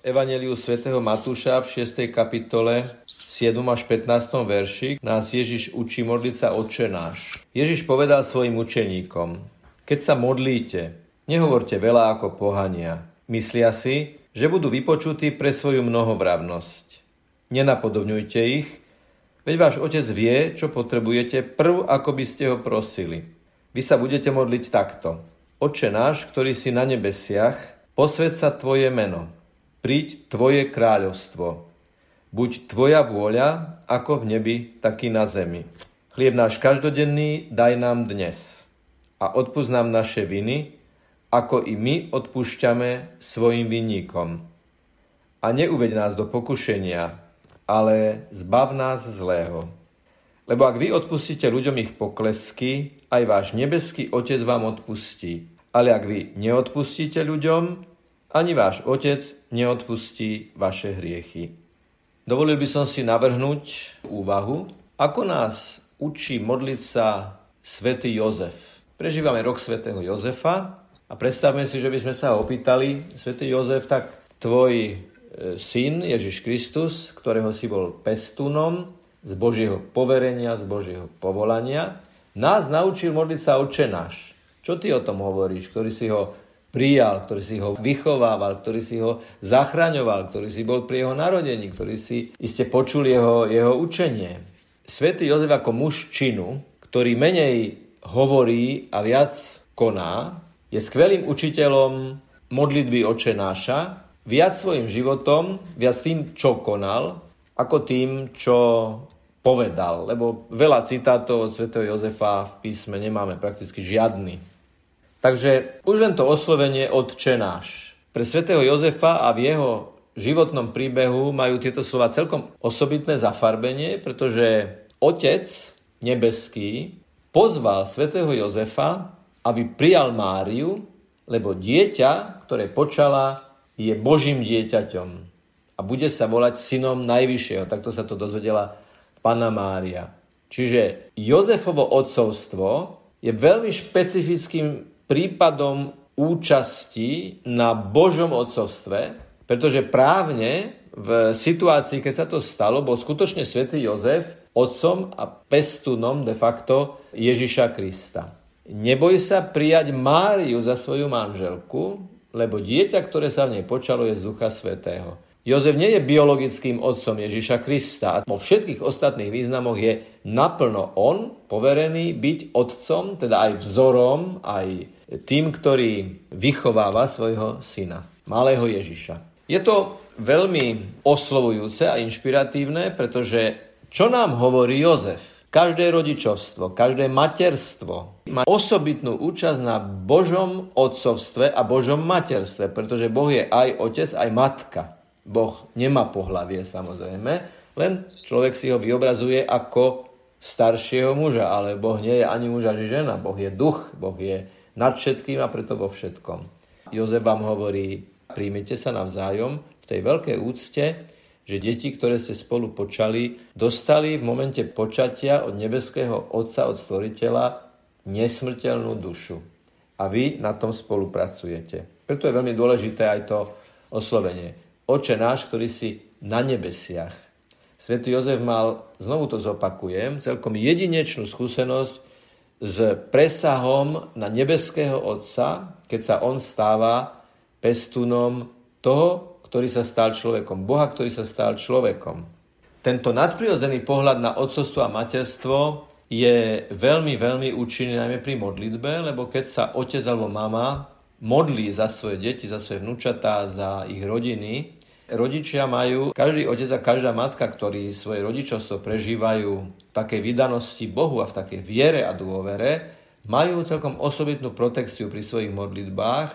Evangeliu svätého Matúša v 6. kapitole 7. až 15. verši nás Ježiš učí modliť sa Otče náš. Ježiš povedal svojim učeníkom, keď sa modlíte, nehovorte veľa ako pohania. Myslia si, že budú vypočutí pre svoju mnohovravnosť. Nenapodobňujte ich, veď váš Otec vie, čo potrebujete prv, ako by ste ho prosili. Vy sa budete modliť takto. Oče náš, ktorý si na nebesiach, posved sa Tvoje meno príď Tvoje kráľovstvo. Buď Tvoja vôľa, ako v nebi, tak i na zemi. Chlieb náš každodenný daj nám dnes. A odpúsť nám naše viny, ako i my odpúšťame svojim vinníkom. A neuveď nás do pokušenia, ale zbav nás zlého. Lebo ak vy odpustíte ľuďom ich poklesky, aj váš nebeský Otec vám odpustí. Ale ak vy neodpustíte ľuďom, ani váš Otec neodpustí vaše hriechy. Dovolil by som si navrhnúť úvahu, ako nás učí modliť sa svätý Jozef. Prežívame rok svätého Jozefa a predstavme si, že by sme sa ho opýtali, svätý Jozef, tak tvoj e, syn Ježiš Kristus, ktorého si bol pestúnom, z Božieho poverenia, z Božieho povolania, nás naučil modliť sa oče. Čo ty o tom hovoríš, ktorý si ho prijal, ktorý si ho vychovával, ktorý si ho zachraňoval, ktorý si bol pri jeho narodení, ktorý si iste počul jeho, jeho učenie. Svetý Jozef ako muž činu, ktorý menej hovorí a viac koná, je skvelým učiteľom modlitby oče náša, viac svojim životom, viac tým, čo konal, ako tým, čo povedal. Lebo veľa citátov od svätého Jozefa v písme nemáme prakticky žiadny. Takže už len to oslovenie Otče náš. Pre svätého Jozefa a v jeho životnom príbehu majú tieto slova celkom osobitné zafarbenie, pretože Otec nebeský pozval svätého Jozefa, aby prijal Máriu, lebo dieťa, ktoré počala, je Božím dieťaťom a bude sa volať synom Najvyššieho. Takto sa to dozvedela Pana Mária. Čiže Jozefovo odcovstvo je veľmi špecifickým prípadom účasti na Božom odcovstve, pretože právne v situácii, keď sa to stalo, bol skutočne svätý Jozef otcom a pestunom de facto Ježiša Krista. Neboj sa prijať Máriu za svoju manželku, lebo dieťa, ktoré sa v nej počalo, je z Ducha Svetého. Jozef nie je biologickým otcom Ježiša Krista a vo všetkých ostatných významoch je naplno on poverený byť otcom, teda aj vzorom, aj tým, ktorý vychováva svojho syna, malého Ježiša. Je to veľmi oslovujúce a inšpiratívne, pretože čo nám hovorí Jozef? Každé rodičovstvo, každé materstvo má osobitnú účasť na Božom otcovstve a Božom materstve, pretože Boh je aj otec, aj matka. Boh nemá pohlavie samozrejme, len človek si ho vyobrazuje ako staršieho muža, ale Boh nie je ani muž ani žena, Boh je duch, Boh je nad všetkým a preto vo všetkom. Jozef vám hovorí, príjmite sa navzájom v tej veľkej úcte, že deti, ktoré ste spolu počali, dostali v momente počatia od nebeského Otca, od Stvoriteľa, nesmrteľnú dušu. A vy na tom spolupracujete. Preto je veľmi dôležité aj to oslovenie. Oče náš, ktorý si na nebesiach. Svetý Jozef mal, znovu to zopakujem, celkom jedinečnú skúsenosť s presahom na nebeského Otca, keď sa on stáva pestunom toho, ktorý sa stal človekom. Boha, ktorý sa stal človekom. Tento nadprirodzený pohľad na otcovstvo a materstvo je veľmi, veľmi účinný najmä pri modlitbe, lebo keď sa otec alebo mama modlí za svoje deti, za svoje vnúčatá, za ich rodiny, rodičia majú, každý otec a každá matka, ktorí svoje rodičovstvo prežívajú v takej vydanosti Bohu a v takej viere a dôvere, majú celkom osobitnú protekciu pri svojich modlitbách,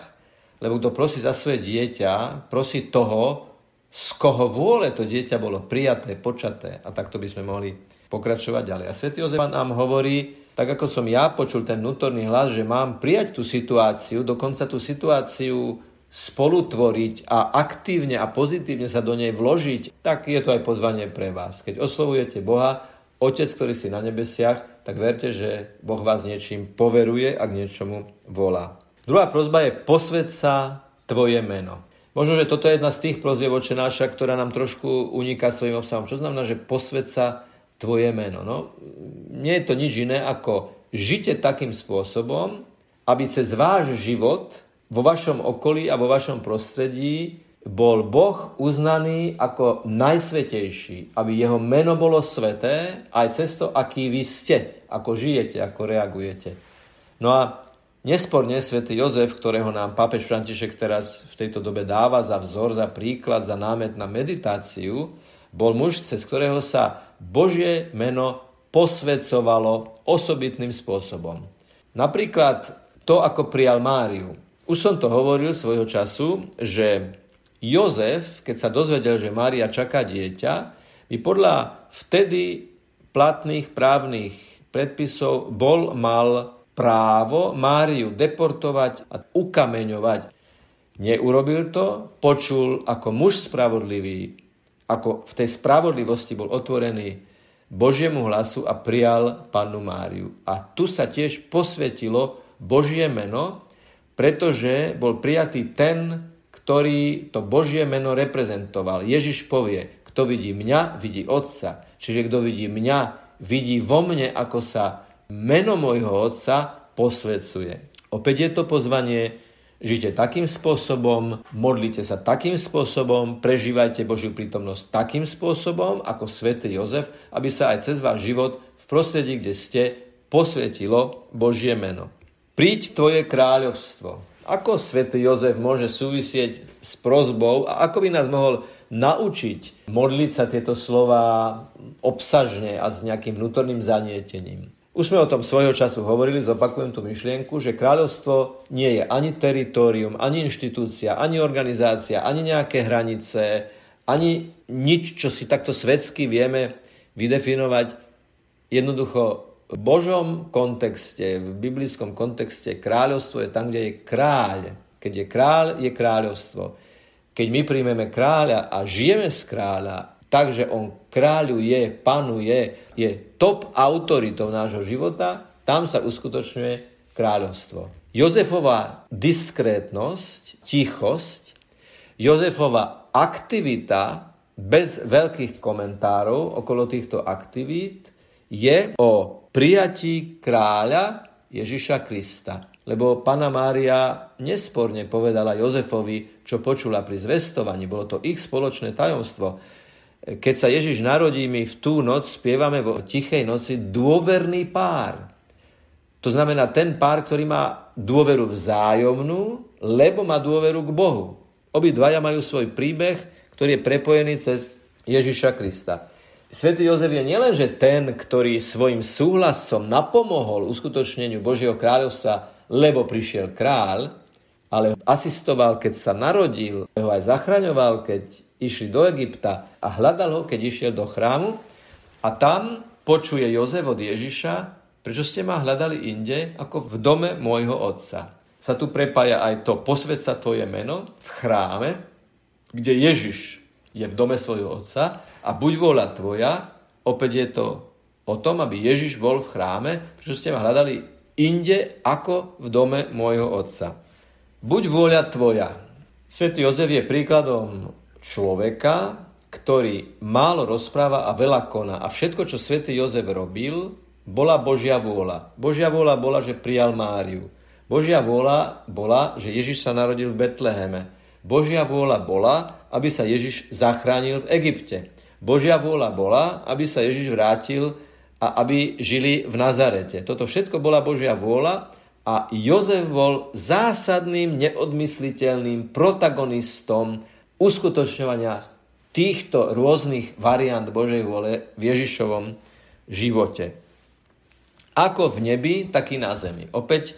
lebo kto prosí za svoje dieťa, prosí toho, z koho vôle to dieťa bolo prijaté, počaté. A takto by sme mohli pokračovať ďalej. A svätý Jozef nám hovorí, tak ako som ja počul ten vnútorný hlas, že mám prijať tú situáciu, dokonca tú situáciu spolutvoriť a aktívne a pozitívne sa do nej vložiť, tak je to aj pozvanie pre vás. Keď oslovujete Boha, Otec, ktorý si na nebesiach, tak verte, že Boh vás niečím poveruje a k niečomu volá. Druhá prozba je posved sa tvoje meno. Možno, že toto je jedna z tých proziev očenáša, ktorá nám trošku uniká svojim obsahom. Čo znamená, že posved sa tvoje meno. No, nie je to nič iné ako žite takým spôsobom, aby cez váš život vo vašom okolí a vo vašom prostredí bol Boh uznaný ako najsvetejší, aby jeho meno bolo sveté aj cez to, aký vy ste, ako žijete, ako reagujete. No a nesporne svätý Jozef, ktorého nám pápež František teraz v tejto dobe dáva za vzor, za príklad, za námet na meditáciu, bol muž, cez ktorého sa Božie meno posvedcovalo osobitným spôsobom. Napríklad to, ako prijal Máriu. Už som to hovoril svojho času, že Jozef, keď sa dozvedel, že Mária čaká dieťa, by podľa vtedy platných právnych predpisov bol mal právo Máriu deportovať a ukameňovať. Neurobil to, počul ako muž spravodlivý, ako v tej spravodlivosti bol otvorený Božiemu hlasu a prijal pannu Máriu. A tu sa tiež posvetilo Božie meno, pretože bol prijatý ten, ktorý to Božie meno reprezentoval. Ježiš povie, kto vidí mňa, vidí Otca. Čiže kto vidí mňa, vidí vo mne, ako sa meno môjho Otca posvedcuje. Opäť je to pozvanie, žite takým spôsobom, modlite sa takým spôsobom, prežívajte Božiu prítomnosť takým spôsobom, ako svätý Jozef, aby sa aj cez váš život v prostredí, kde ste, posvetilo Božie meno. Príď tvoje kráľovstvo. Ako svätý Jozef môže súvisieť s prozbou a ako by nás mohol naučiť modliť sa tieto slova obsažne a s nejakým vnútorným zanietením. Už sme o tom svojho času hovorili, zopakujem tú myšlienku, že kráľovstvo nie je ani teritorium, ani inštitúcia, ani organizácia, ani nejaké hranice, ani nič, čo si takto svetsky vieme vydefinovať. Jednoducho v Božom kontexte, v biblickom kontexte kráľovstvo je tam, kde je kráľ. Keď je kráľ, je kráľovstvo. Keď my príjmeme kráľa a žijeme z kráľa, takže on kráľuje, panuje, je top autoritou nášho života, tam sa uskutočňuje kráľovstvo. Jozefová diskrétnosť, tichosť, Jozefová aktivita bez veľkých komentárov okolo týchto aktivít je o prijatí kráľa Ježiša Krista. Lebo Pana Mária nesporne povedala Jozefovi, čo počula pri zvestovaní. Bolo to ich spoločné tajomstvo. Keď sa Ježiš narodí, my v tú noc spievame vo tichej noci dôverný pár. To znamená ten pár, ktorý má dôveru vzájomnú, lebo má dôveru k Bohu. Obidvaja majú svoj príbeh, ktorý je prepojený cez Ježiša Krista. Svetý Jozef je nielenže ten, ktorý svojim súhlasom napomohol uskutočneniu Božieho kráľovstva, lebo prišiel kráľ, ale asistoval, keď sa narodil, ho aj zachraňoval, keď išli do Egypta a hľadal ho, keď išiel do chrámu. A tam počuje Jozef od Ježiša, prečo ste ma hľadali inde, ako v dome môjho otca. Sa tu prepája aj to posved sa tvoje meno v chráme, kde Ježiš je v dome svojho otca a buď vôľa tvoja, opäť je to o tom, aby Ježiš bol v chráme, prečo ste ma hľadali inde ako v dome môjho otca. Buď vôľa tvoja. Svetý Jozef je príkladom človeka, ktorý málo rozpráva a veľa koná. A všetko, čo svätý Jozef robil, bola Božia vôľa. Božia vôľa bola, že prijal Máriu. Božia vôľa bola, že Ježiš sa narodil v Betleheme. Božia vôľa bola, aby sa Ježiš zachránil v Egypte. Božia vôľa bola, aby sa Ježiš vrátil a aby žili v Nazarete. Toto všetko bola Božia vôľa a Jozef bol zásadným, neodmysliteľným protagonistom uskutočňovania týchto rôznych variant Božej vôle v Ježišovom živote. Ako v nebi, tak i na zemi. Opäť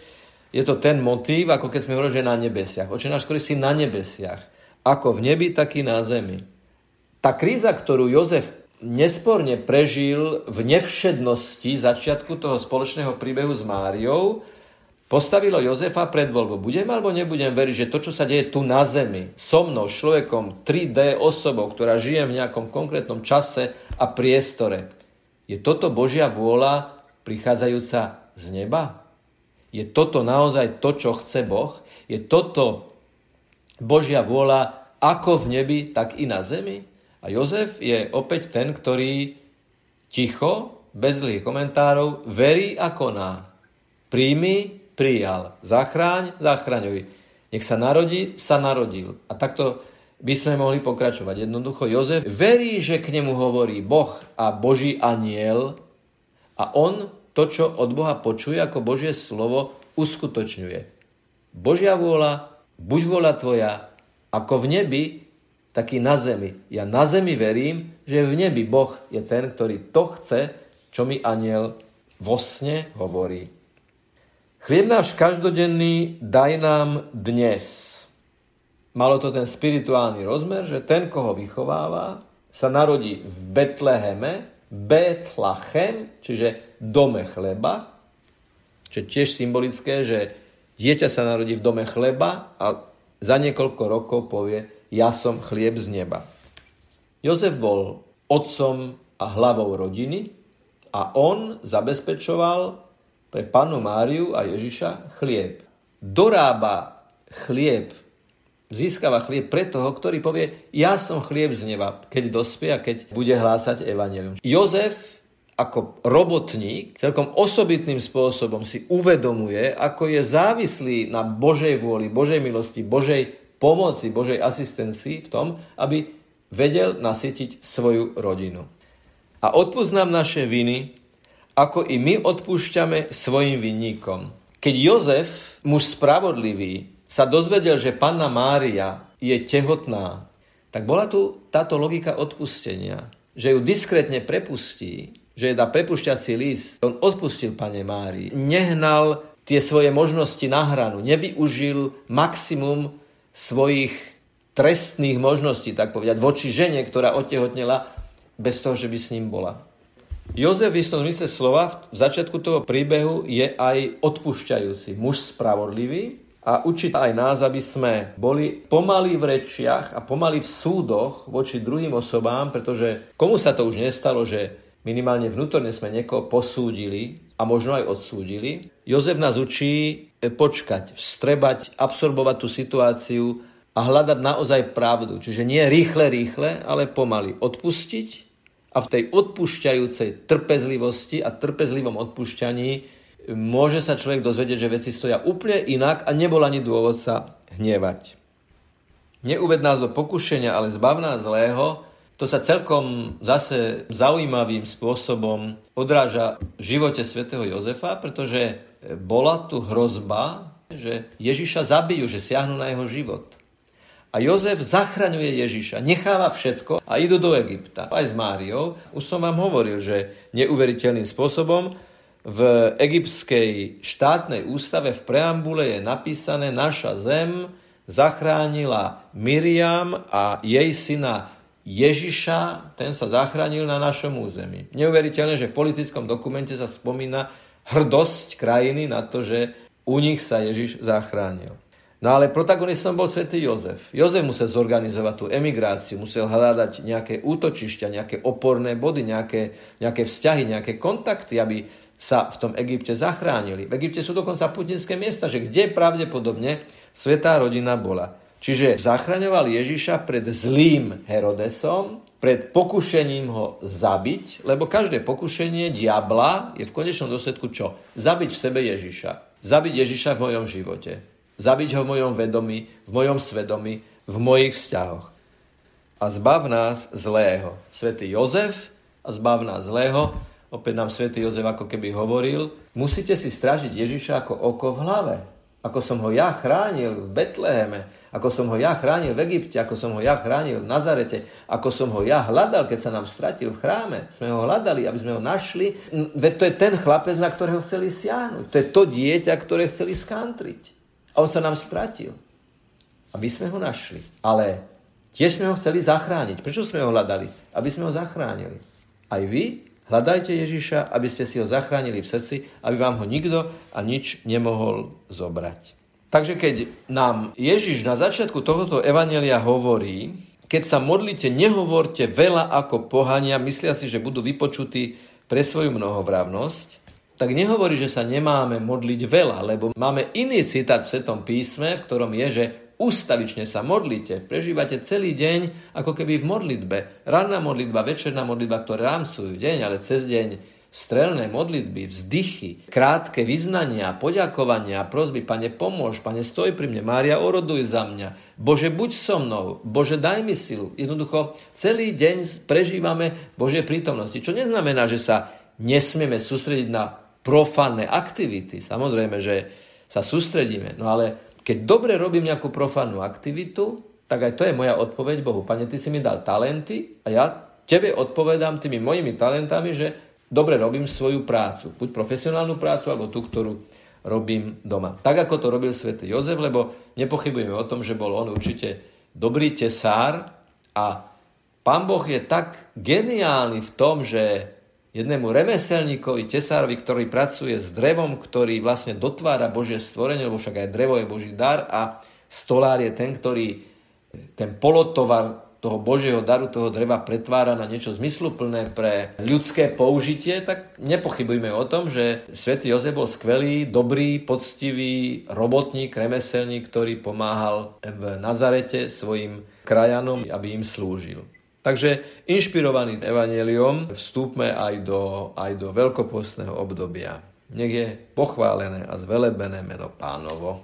je to ten motív, ako keď sme hovorili, že na nebesiach. Oče náš, ktorý si na nebesiach. Ako v nebi, tak i na zemi. Tá kríza, ktorú Jozef nesporne prežil v nevšednosti začiatku toho spoločného príbehu s Máriou, postavilo Jozefa pred voľbu. Budem alebo nebudem veriť, že to, čo sa deje tu na zemi, so mnou, človekom, 3D osobou, ktorá žije v nejakom konkrétnom čase a priestore, je toto Božia vôľa prichádzajúca z neba? Je toto naozaj to, čo chce Boh? Je toto Božia vôľa ako v nebi, tak i na zemi. A Jozef je opäť ten, ktorý ticho, bez zlých komentárov, verí a koná. Príjmi, prijal. Zachráň, zachraňuj. Nech sa narodí, sa narodil. A takto by sme mohli pokračovať. Jednoducho Jozef verí, že k nemu hovorí Boh a Boží aniel a on to, čo od Boha počuje ako Božie slovo, uskutočňuje. Božia vôľa, buď vôľa tvoja, ako v nebi, tak i na zemi. Ja na zemi verím, že v nebi Boh je ten, ktorý to chce, čo mi aniel vo sne hovorí. Chlieb náš každodenný daj nám dnes. Malo to ten spirituálny rozmer, že ten, koho vychováva, sa narodí v Betleheme, Betlachem, čiže dome chleba, čo je tiež symbolické, že dieťa sa narodí v dome chleba a za niekoľko rokov povie, ja som chlieb z neba. Jozef bol otcom a hlavou rodiny a on zabezpečoval pre panu Máriu a Ježiša chlieb. Dorába chlieb, získava chlieb pre toho, ktorý povie, ja som chlieb z neba, keď dospie a keď bude hlásať evanelium. Jozef ako robotník celkom osobitným spôsobom si uvedomuje, ako je závislý na Božej vôli, Božej milosti, Božej pomoci, Božej asistencii v tom, aby vedel nasytiť svoju rodinu. A odpúsť naše viny, ako i my odpúšťame svojim vinníkom. Keď Jozef, muž spravodlivý, sa dozvedel, že panna Mária je tehotná, tak bola tu táto logika odpustenia, že ju diskrétne prepustí, že je dá prepušťací list. On odpustil pane Márii, nehnal tie svoje možnosti na hranu, nevyužil maximum svojich trestných možností, tak povedať, voči žene, ktorá otehotnela bez toho, že by s ním bola. Jozef v istom zmysle slova v začiatku toho príbehu je aj odpúšťajúci, muž spravodlivý a učí aj nás, aby sme boli pomalí v rečiach a pomalí v súdoch voči druhým osobám, pretože komu sa to už nestalo, že minimálne vnútorne sme niekoho posúdili a možno aj odsúdili. Jozef nás učí počkať, vstrebať, absorbovať tú situáciu a hľadať naozaj pravdu. Čiže nie rýchle, rýchle, ale pomaly odpustiť a v tej odpúšťajúcej trpezlivosti a trpezlivom odpúšťaní môže sa človek dozvedieť, že veci stoja úplne inak a nebol ani dôvod sa hnevať. Neuved nás do pokušenia, ale zbav nás zlého, to sa celkom zase zaujímavým spôsobom odráža v živote svätého Jozefa, pretože bola tu hrozba, že Ježiša zabijú, že siahnu na jeho život. A Jozef zachraňuje Ježiša, necháva všetko a idú do Egypta. Aj s Máriou, už som vám hovoril, že neuveriteľným spôsobom v egyptskej štátnej ústave v preambule je napísané naša zem zachránila Miriam a jej syna Ježiša, ten sa zachránil na našom území. Neuveriteľné, že v politickom dokumente sa spomína hrdosť krajiny na to, že u nich sa Ježiš zachránil. No ale protagonistom bol svätý Jozef. Jozef musel zorganizovať tú emigráciu, musel hľadať nejaké útočišťa, nejaké oporné body, nejaké, nejaké vzťahy, nejaké kontakty, aby sa v tom Egypte zachránili. V Egypte sú dokonca putinské miesta, že kde pravdepodobne svetá rodina bola. Čiže zachraňoval Ježiša pred zlým Herodesom, pred pokušením ho zabiť, lebo každé pokušenie diabla je v konečnom dôsledku čo? Zabiť v sebe Ježiša. Zabiť Ježiša v mojom živote. Zabiť ho v mojom vedomí, v mojom svedomí, v mojich vzťahoch. A zbav nás zlého. Svetý Jozef a zbav nás zlého. Opäť nám svätý Jozef ako keby hovoril, musíte si strážiť Ježiša ako oko v hlave. Ako som ho ja chránil v Betleheme, ako som ho ja chránil v Egypte, ako som ho ja chránil v Nazarete, ako som ho ja hľadal, keď sa nám stratil v chráme. Sme ho hľadali, aby sme ho našli. Veď to je ten chlapec, na ktorého chceli siahnuť. To je to dieťa, ktoré chceli skantriť. A on sa nám stratil. A my sme ho našli. Ale tiež sme ho chceli zachrániť. Prečo sme ho hľadali? Aby sme ho zachránili. Aj vy hľadajte Ježiša, aby ste si ho zachránili v srdci, aby vám ho nikto a nič nemohol zobrať. Takže keď nám Ježiš na začiatku tohoto evanelia hovorí, keď sa modlíte, nehovorte veľa ako pohania, myslia si, že budú vypočutí pre svoju mnohovravnosť, tak nehovorí, že sa nemáme modliť veľa, lebo máme iný citát v Svetom písme, v ktorom je, že ustavične sa modlíte, prežívate celý deň ako keby v modlitbe. Ranná modlitba, večerná modlitba, ktoré rámcujú deň, ale cez deň strelné modlitby, vzdychy, krátke vyznania, poďakovania, prosby, pane pomôž, pane stoj pri mne, Mária oroduj za mňa, Bože buď so mnou, Bože daj mi silu. Jednoducho celý deň prežívame Božie prítomnosti, čo neznamená, že sa nesmieme sústrediť na profánne aktivity. Samozrejme, že sa sústredíme, no ale keď dobre robím nejakú profánnu aktivitu, tak aj to je moja odpoveď Bohu. Pane, ty si mi dal talenty a ja tebe odpovedám tými mojimi talentami, že dobre robím svoju prácu. Buď profesionálnu prácu, alebo tú, ktorú robím doma. Tak, ako to robil svätý Jozef, lebo nepochybujeme o tom, že bol on určite dobrý tesár a pán Boh je tak geniálny v tom, že jednému remeselníkovi, tesárovi, ktorý pracuje s drevom, ktorý vlastne dotvára Božie stvorenie, lebo však aj drevo je Boží dar a stolár je ten, ktorý ten polotovar toho Božieho daru, toho dreva pretvára na niečo zmysluplné pre ľudské použitie, tak nepochybujme o tom, že svätý Jozef bol skvelý, dobrý, poctivý robotník, remeselník, ktorý pomáhal v Nazarete svojim krajanom, aby im slúžil. Takže inšpirovaný evaneliom vstúpme aj do, aj do veľkopostného obdobia. Nech je pochválené a zvelebené meno pánovo.